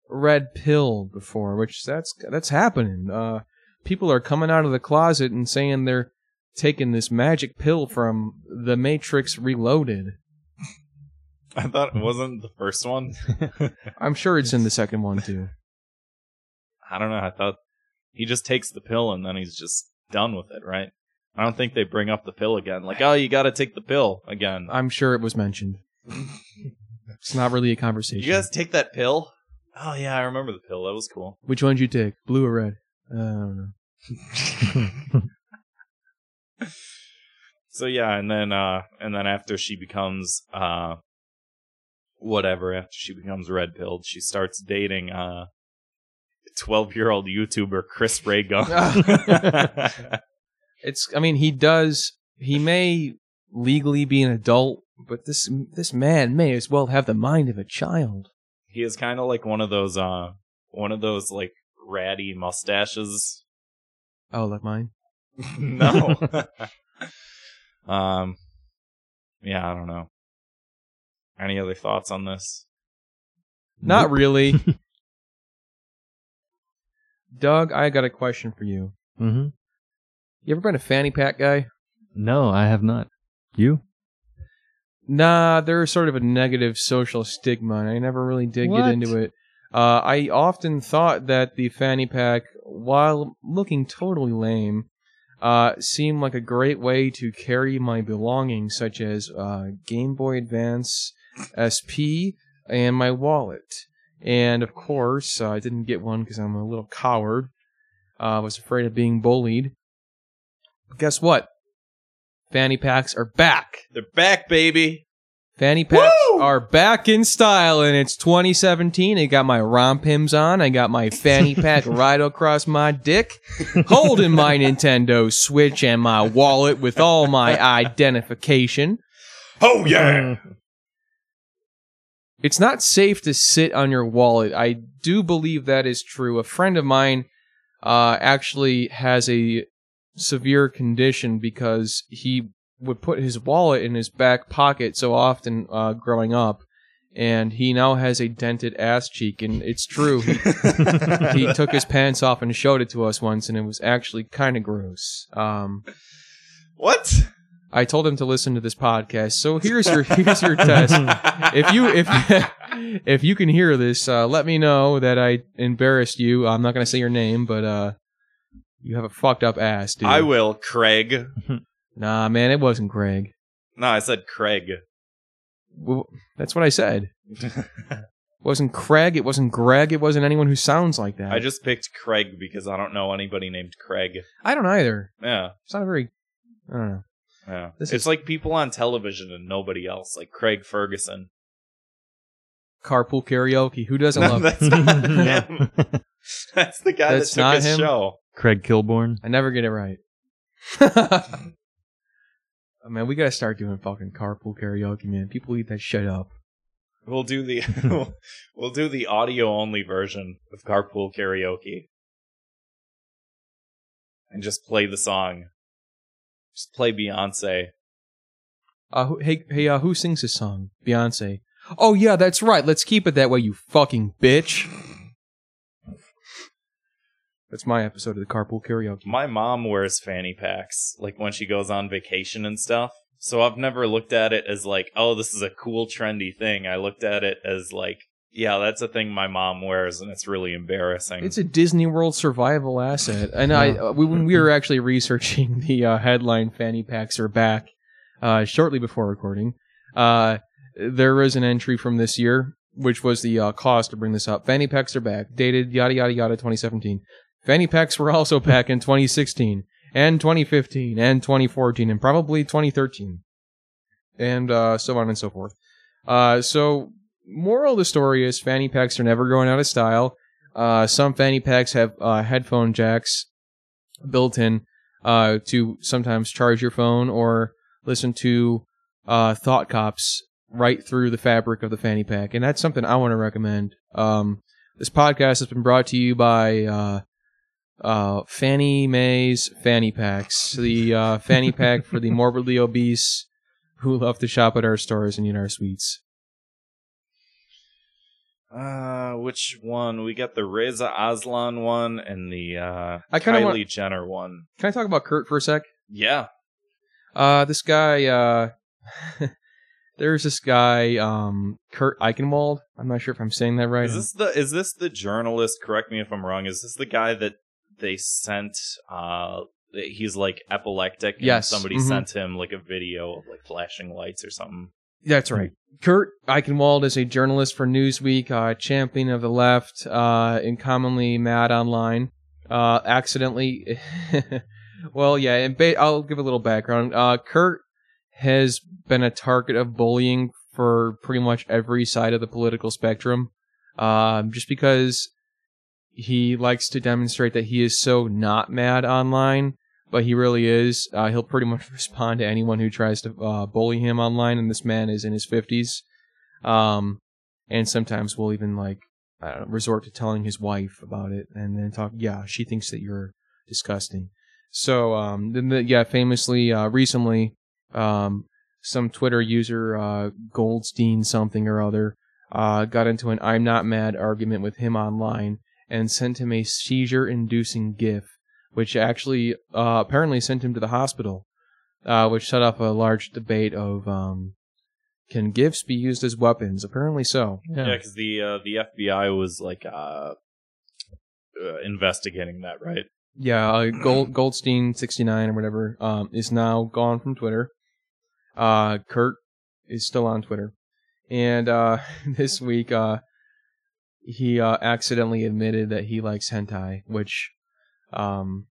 red pill before, which that's that's happening. Uh, people are coming out of the closet and saying they're taking this magic pill from the Matrix Reloaded. I thought it wasn't the first one. I'm sure it's in the second one too. I don't know. I thought he just takes the pill and then he's just done with it, right? I don't think they bring up the pill again. Like, oh, you got to take the pill again. I'm sure it was mentioned. It's not really a conversation. you guys take that pill? Oh yeah, I remember the pill. That was cool. Which one did you take? Blue or red? Uh, I don't know. So yeah, and then uh and then after she becomes uh whatever, after she becomes red pilled, she starts dating uh twelve year old YouTuber Chris Ray Gun. It's. I mean, he does. He may legally be an adult, but this this man may as well have the mind of a child. he is kind of like one of those uh one of those like ratty mustaches. Oh, like mine. no. um yeah, I don't know. Any other thoughts on this? Not really. Doug, I got a question for you. hmm You ever been a fanny pack guy? No, I have not. You? Nah, there's sort of a negative social stigma, and I never really did What? get into it. Uh, I often thought that the fanny pack, while looking totally lame, uh, seemed like a great way to carry my belongings, such as uh, Game Boy Advance, SP, and my wallet. And of course, uh, I didn't get one because I'm a little coward. Uh, I was afraid of being bullied. Guess what? Fanny packs are back. They're back, baby. Fanny packs are back in style, and it's 2017. I got my rompims on. I got my fanny pack right across my dick, holding my Nintendo Switch and my wallet with all my identification. Oh yeah. It's not safe to sit on your wallet. I do believe that is true. A friend of mine uh, actually has a severe condition because he would put his wallet in his back pocket so often uh, growing up, and he now has a dented ass cheek. And it's true. He, he took his pants off and showed it to us once, and it was actually kind of gross. Um, What? I told him to listen to this podcast. So here's your here's your test. If you if if you can hear this, uh, let me know that I embarrassed you. I'm not gonna say your name, but uh, you have a fucked up ass, dude. I will, Craig. Nah, man, it wasn't Craig. No, I said Craig. Well, that's what I said. It wasn't Craig. It wasn't Greg. It wasn't anyone who sounds like that. I just picked Craig because I don't know anybody named Craig. I don't either. Yeah, It's not a very. I don't know. yeah. This it's is- like people on television and nobody else, like Craig Ferguson. carpool karaoke. Who doesn't No, love? that's not him. That's the guy That's that took not his him? show. Craig Kilborn. I never get it right. oh, man, we gotta start doing fucking carpool karaoke, man. People eat that shit up. We'll do the we'll do the audio only version of carpool karaoke, and just play the song. Just play Beyonce. Uh, who, hey, hey, uh, who sings this song? Beyonce. Oh yeah, that's right. Let's keep it that way, you fucking bitch. That's my episode of the carpool karaoke. My mom wears fanny packs like when she goes on vacation and stuff. So I've never looked at it as like, oh, this is a cool trendy thing. I looked at it as like, yeah, that's a thing my mom wears, and it's really embarrassing. It's a Disney World survival asset, and I uh, we, when we were actually researching the uh, headline "Fanny packs are back" uh, shortly before recording, uh, there was an entry from this year, which was the uh, cost to bring this up. Fanny packs are back, dated yada yada yada 2017. Fanny packs were also back in 2016 and 2015 and 2014 and probably 2013, and uh, so on and so forth. Uh, so moral of the story is fanny packs are never going out of style. Uh, some fanny packs have uh, headphone jacks built in uh, to sometimes charge your phone or listen to uh, thought cops right through the fabric of the fanny pack, and that's something I want to recommend. Um, this podcast has been brought to you by uh, Fannie Mae's Fanny Packs, the uh, fanny pack for the morbidly obese who love to shop at our stores and eat our sweets. uh, which one? We got the Reza Aslan one and the uh, I Kylie want- Jenner one. Can I talk about Kurt for a sec? Yeah, Uh, this guy, uh, there's this guy, um, Kurt Eichenwald. I'm not sure if I'm saying that right. is this the is this the journalist? Correct me if I'm wrong. Is this the guy that they sent? Uh, he's like epileptic. And Yes, somebody mhm. sent him like a video of like flashing lights or something. That's right. Kurt Eichenwald is a journalist for Newsweek, uh, champion of the left, uh, and commonly mad online. Uh, accidentally, well, yeah, and ba- I'll give a little background. Uh, Kurt has been a target of bullying for pretty much every side of the political spectrum, um, just because he likes to demonstrate that he is so not mad online but he really is. Uh, he'll pretty much respond to anyone who tries to uh, bully him online, and this man is in his fifties. Um, and sometimes will even like know, resort to telling his wife about it, and then talk. Yeah, she thinks that you're disgusting. So, um, then the, yeah, famously, uh, recently, um, some Twitter user, uh, Goldstein something or other, uh, got into an "I'm not mad" argument with him online and sent him a seizure-inducing GIF which actually uh, apparently sent him to the hospital, uh, which set off a large debate of um, can gifs be used as weapons? Apparently so. Yeah, because the uh, the FBI was like uh, uh, investigating that, right? Yeah, uh, Gold, Goldstein sixty nine or whatever um, is now gone from Twitter. Uh, Kurt is still on Twitter, and uh, this week uh, he uh, accidentally admitted that he likes hentai, which, um,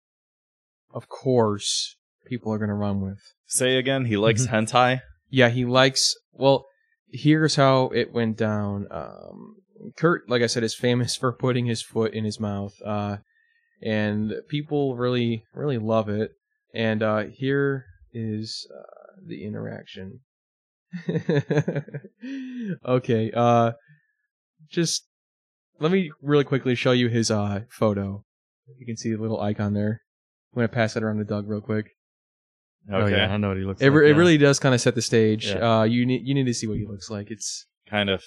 of course, people are gonna run with. Say again. He likes hentai. Yeah, he likes. Well, here's how it went down. Um, Kurt, like I said, is famous for putting his foot in his mouth, uh, and people really, really love it. And uh, here is uh, the interaction. okay, uh, just let me really quickly show you his uh, photo. You can see the little icon there. I'm gonna pass that around to Doug real quick. Okay. Oh yeah, I know what he looks It, like. re- it yeah. really does kind of set the stage. Yeah. Uh, you need you need to see what he looks like. It's Kind of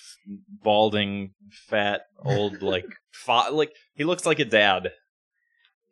balding, fat, old, like fa- like he looks like a dad.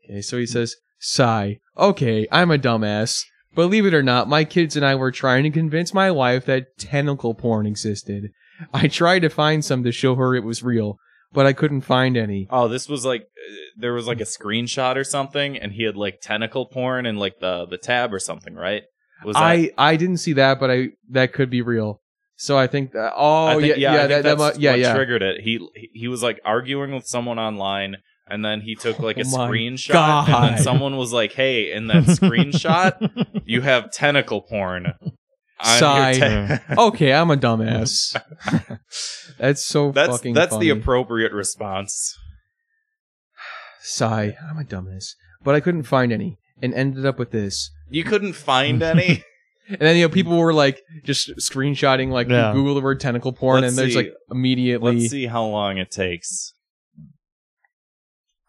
okay. So he says, "Sigh. Okay, I'm a dumbass. Believe it or not, my kids and I were trying to convince my wife that tentacle porn existed. I tried to find some to show her it was real, but I couldn't find any. Oh, this was like uh, there was like a screenshot or something, and he had like tentacle porn in like the the tab or something, right? Was that, I I didn't see that, but I that could be real. So I think that. Oh I think, yeah, I yeah, think that, that that's mu- yeah, what yeah. triggered it. He he- was like arguing with someone online, and then he took like a Oh my screenshot, God. and then someone was like, "Hey, in that screenshot, you have tentacle porn." I'm Sigh. your Okay, I'm a dumbass. that's so that's fucking that's funny. the appropriate response. Sigh. I'm a dumbass. But I couldn't find any and ended up with this. You couldn't find any. And then you know people were like just screenshotting like Yeah. Google the word tentacle porn Let's and there's see. like immediately Let's see how long it takes.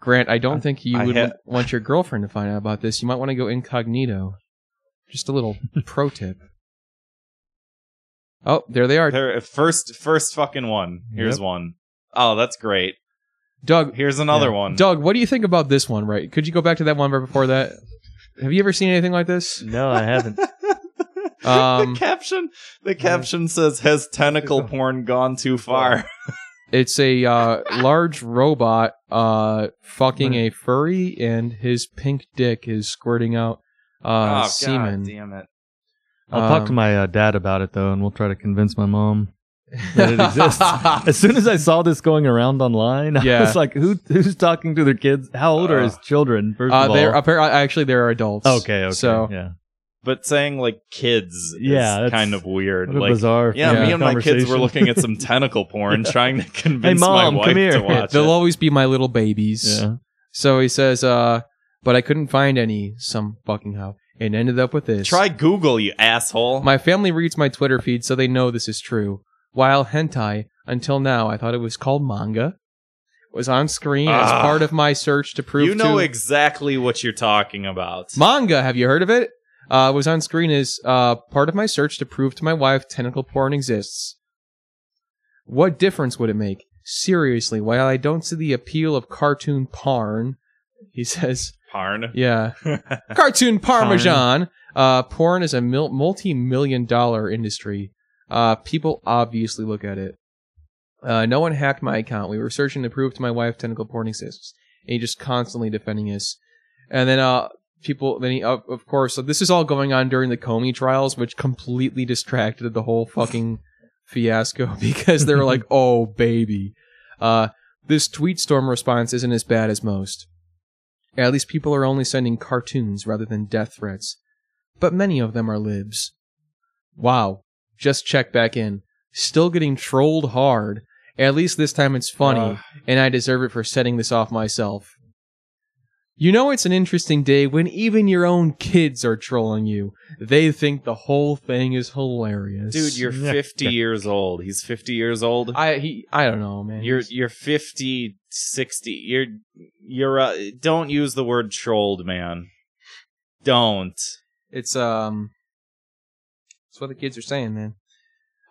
Grant, I don't think you I would ha- want your girlfriend to find out about this. You might want to go incognito. Just a little pro tip. Oh, there they are. There, first, first fucking one. Here's Yep. one. Oh, that's great. Doug, Here's another Yeah. one. Doug, what do you think about this one? Right? Could you go back to that one right before that? Have you ever seen anything like this? No, I haven't. Um, the caption, the caption says, "Has tentacle porn gone too far?" It's a uh, large robot uh, fucking a furry, and his pink dick is squirting out uh, oh semen. god, damn it! I'll talk to Um, my uh, dad about it though, and we'll try to convince my mom that it exists. as soon as I saw this going around online, I was like, "Who who's talking to their kids? How old are his children?" First Uh, of they're all, apparently actually they're adults. okay, okay, So yeah, But saying like kids, Yeah, is kind of weird. a like, bizarre. yeah, Yeah. me and my kids were looking at some tentacle porn, trying to convince Mom, my come wife here. to watch they'll it. always be my little babies. Yeah. So he says, uh, but I couldn't find any some fucking how, and ended up with this. Try Google, you asshole. My family reads my Twitter feed, so they know this is true. While hentai, until now, I thought it was called manga, was on screen as Ah. part of my search to prove you know to exactly what you're talking about. manga. Have you heard of it? Uh, was on screen as uh, part of my search to prove to my wife tentacle porn exists. What difference would it make? Seriously, while I don't see the appeal of cartoon porn, he says, Parn. yeah, cartoon parmesan. Uh, porn is a mil- multi-million dollar industry. Uh, people obviously look at it. Uh, no one hacked my account. We were searching to prove to my wife tentacle porn exists. And he just constantly defending us. And then, uh, people, then he, of of course, so this is all going on during the Comey trials, which completely distracted the whole fucking fiasco because they were like, oh, baby. Uh, this tweet storm response isn't as bad as most. At least people are only sending cartoons rather than death threats. But many of them are libs. Wow. Just check back in. Still getting trolled hard. At least this time it's funny, Ugh. and I deserve it for setting this off myself. You know it's an interesting day when even your own kids are trolling you. They think the whole thing is hilarious. Dude, you're 50 years old. He's 50 years old. I he I don't know, man. You're you're 50, 60. You're you're uh, don't use the word trolled, man. Don't. It's um That's what the kids are saying, man.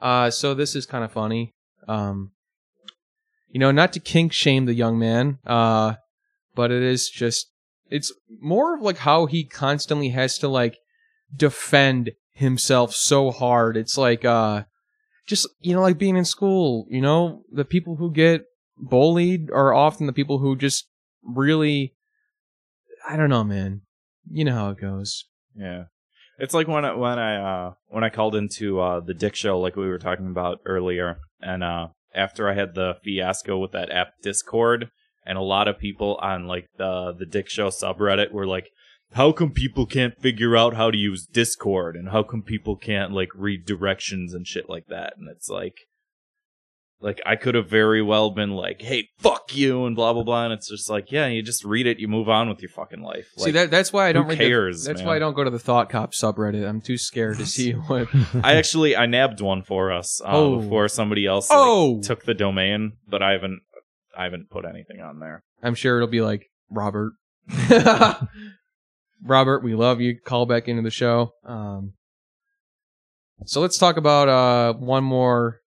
Uh so this is kind of funny. Um you know, not to kink shame the young man, uh but it is just it's more of like how he constantly has to like defend himself so hard. It's like uh just you know like being in school, you know, the people who get bullied are often the people who just really I don't know, man. You know how it goes. Yeah. It's like when I, when I uh when I called into uh the Dick show like we were talking about earlier and uh after I had the fiasco with that app Discord and a lot of people on like the the Dick show subreddit were like how come people can't figure out how to use Discord and how come people can't like read directions and shit like that and it's like like I could have very well been like hey fuck you and blah blah blah and it's just like yeah you just read it you move on with your fucking life See that that's why I don't read the- cares, that's man? why I don't go to the Thought Cop subreddit. I'm too scared to see what. I actually I nabbed one for us uh, Oh. before somebody else like, Oh, took the domain, but I haven't I haven't put anything on there. I'm sure it'll be like Robert. Robert, we love you. Call back into the show. Um, so let's talk about uh one more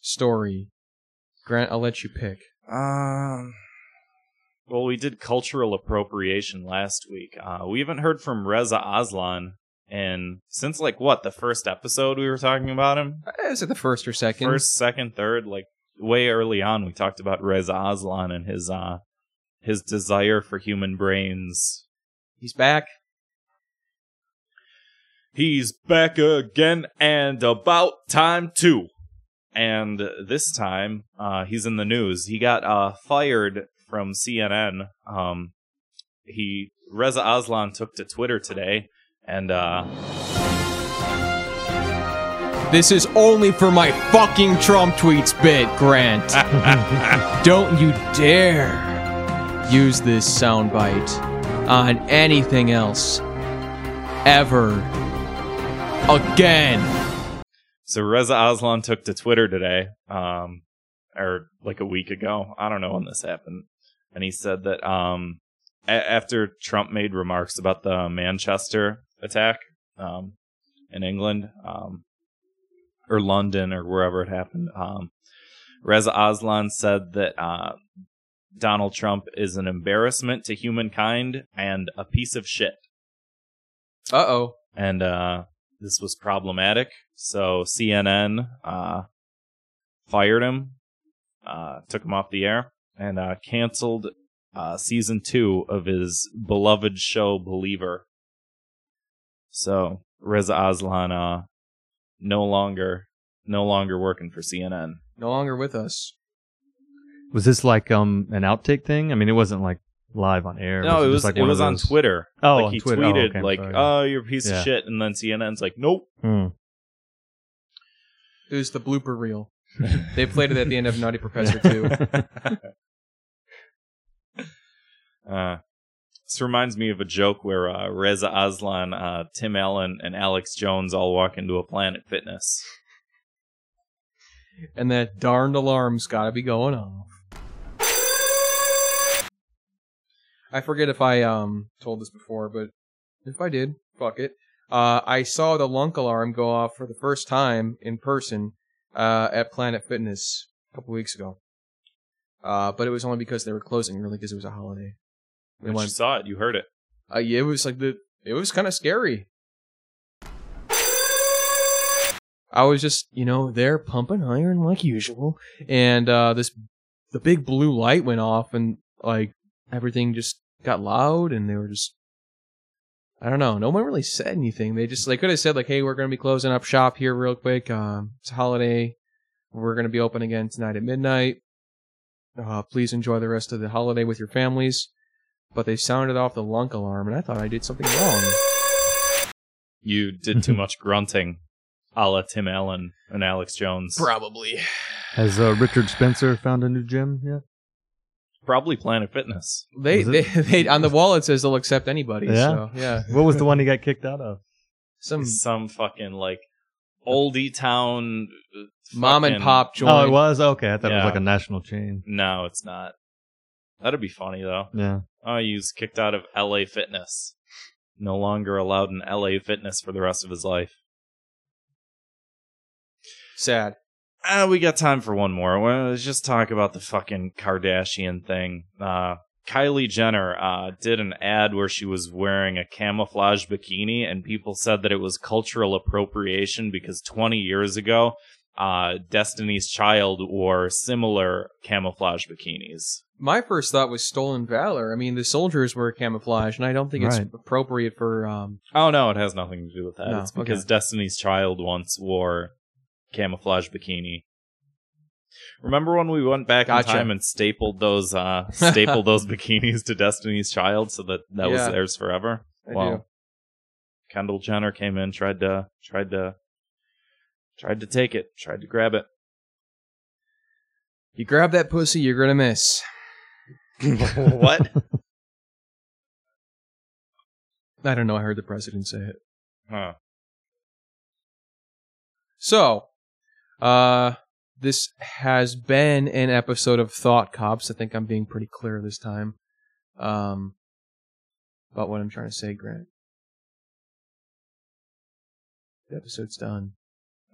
story. Grant, I'll let you pick. Um well, we did cultural appropriation last week. Uh, we haven't heard from Reza Aslan, and since like what the first episode we were talking about him, Is it the first or second? first, second, third, like way early on, we talked about Reza Aslan and his uh his desire for human brains He's back. He's back again and about time too. And this time, uh, he's in the news. He got uh, fired from CNN. Um, he Reza Aslan took to Twitter today and uh, This is only for my fucking Trump tweets bit, Grant. Don't you dare use this soundbite on anything else ever again. So Reza Aslan took to Twitter today, um, or like a week ago. I don't know when this happened, and he said that um, a- after Trump made remarks about the Manchester attack um, in England, um, or London, or wherever it happened, um, Reza Aslan said that uh, Donald Trump is an embarrassment to humankind and a piece of shit Uh oh. and uh, this was problematic. So CNN uh, fired him, uh, took him off the air, and uh, canceled uh, season two of his beloved show Believer. So Reza Aslan uh, no longer no longer working for CNN. No longer with us. Was this like um an outtake thing? I mean, it wasn't like live on air. No, it just was like it was of on Twitter. Oh, like on he Twitter. Oh, tweeted okay, like, sorry. "Oh, you're a piece Yeah. of shit," and then CNN's like, "Nope." Hmm. It was the blooper reel. they played it at the end of Naughty Professor 2. Uh, this reminds me of a joke where uh, Reza Aslan, uh, Tim Allen, and Alex Jones all walk into a Planet Fitness. and that darned alarm's gotta be going off. I forget if I um told this before, but if I did, fuck it. Uh, I saw the lunk alarm go off for the first time in person uh, at Planet Fitness a couple weeks ago. Uh, but it was only because they were closing early because it was a holiday. When you saw it, you heard it. uh, yeah, it was like the it was kind of scary. I was just, you know, there pumping iron like usual, and uh, this the big blue light went off, and like everything just got loud, and they were just, I don't know, no one really said anything. They just they could have said like, hey, we're gonna be closing up shop here real quick. Um, it's a holiday. We're gonna be open again tonight at midnight. Uh, please enjoy the rest of the holiday with your families but they sounded off the lunk alarm, and I thought I did something wrong. You did too much grunting, a la Tim Allen and Alex Jones. Probably. Has uh, Richard Spencer found a new gym yet? Probably Planet Fitness. They, Was they, they on the wall it says they'll accept anybody. Yeah? So, yeah. What was the one he got kicked out of? Some Some fucking like oldie town uh, mom and pop joint. Oh, it was okay. I thought it Yeah. was like a national chain. No, it's not. That'd be funny though. Yeah. Oh, he was kicked out of LA Fitness. No longer allowed in LA Fitness for the rest of his life. Sad. Uh, we got time for one more. Well, let's just talk about the fucking Kardashian thing. Uh, Kylie Jenner uh, did an ad where she was wearing a camouflage bikini, and people said that it was cultural appropriation because 20 years ago, uh, Destiny's Child wore similar camouflage bikinis. My first thought was stolen valor. I mean, the soldiers were camouflage, and I don't think it's Right. appropriate for. Um, Oh no, it has nothing to do with that. No, it's because okay. Destiny's Child once wore camouflage bikini. Remember when we went back Gotcha. in time and stapled those uh stapled those bikinis to Destiny's Child so that that was Yeah. theirs forever? I well, do. Kendall Jenner came in, tried to tried to tried to take it, tried to grab it. You grab that pussy, you're gonna miss. what? I don't know. I heard the president say it. Huh. So, uh, this has been an episode of Thought Cops. I think I'm being pretty clear this time. Um, about what I'm trying to say, Grant. The episode's done.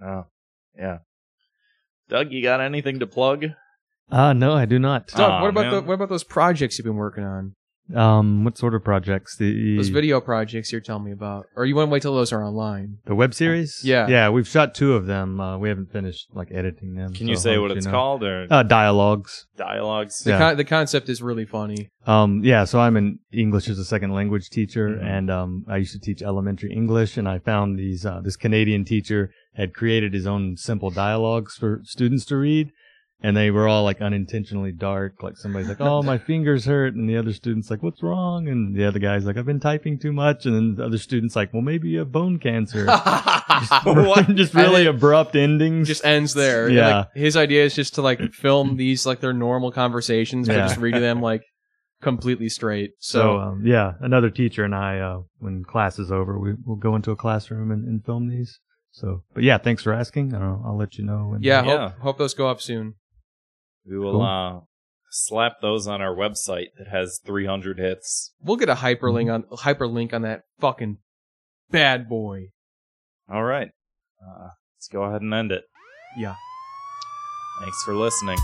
Oh. Yeah. Doug, you got anything to plug? Ah, no, I do not. Doug, Aw, what about man. the what about those projects you've been working on? Um, what sort of projects? The Those video projects you're telling me about, or you want to wait till those are online? the web series? Yeah. yeah. We've shot two of them. Uh, we haven't finished like editing them. Can you so say I'll what let it's know. called or Uh, dialogues. dialogues? The Yeah. con- the concept is really funny. Um, yeah, so I'm an English as a second language teacher, Mhm. and um, I used to teach elementary English, and I found these uh, this Canadian teacher had created his own simple dialogues for students to read, and they were all like unintentionally dark. Like somebody's like, "Oh, my fingers hurt," and the other student's like, "What's wrong?" And the other guy's like, "I've been typing too much," and then the other student's like, "Well, maybe you have bone cancer." What? just really abrupt endings. just ends there. Yeah. Like, his idea is just to like film these like their normal conversations, but Yeah. just reading them like completely straight. So So, um, yeah, another teacher and I, uh, when class is over, we will go into a classroom and, and film these. So, but yeah, thanks for asking. I'll, I'll let you know. When, yeah, Yeah. Hope, hope those go up soon. We will Cool. uh, slap those on our website that has 300 hits. We'll get a hyperlink Mm-hmm. on hyperlink on that fucking bad boy. All right. Uh, let's go ahead and end it. Yeah. Thanks for listening.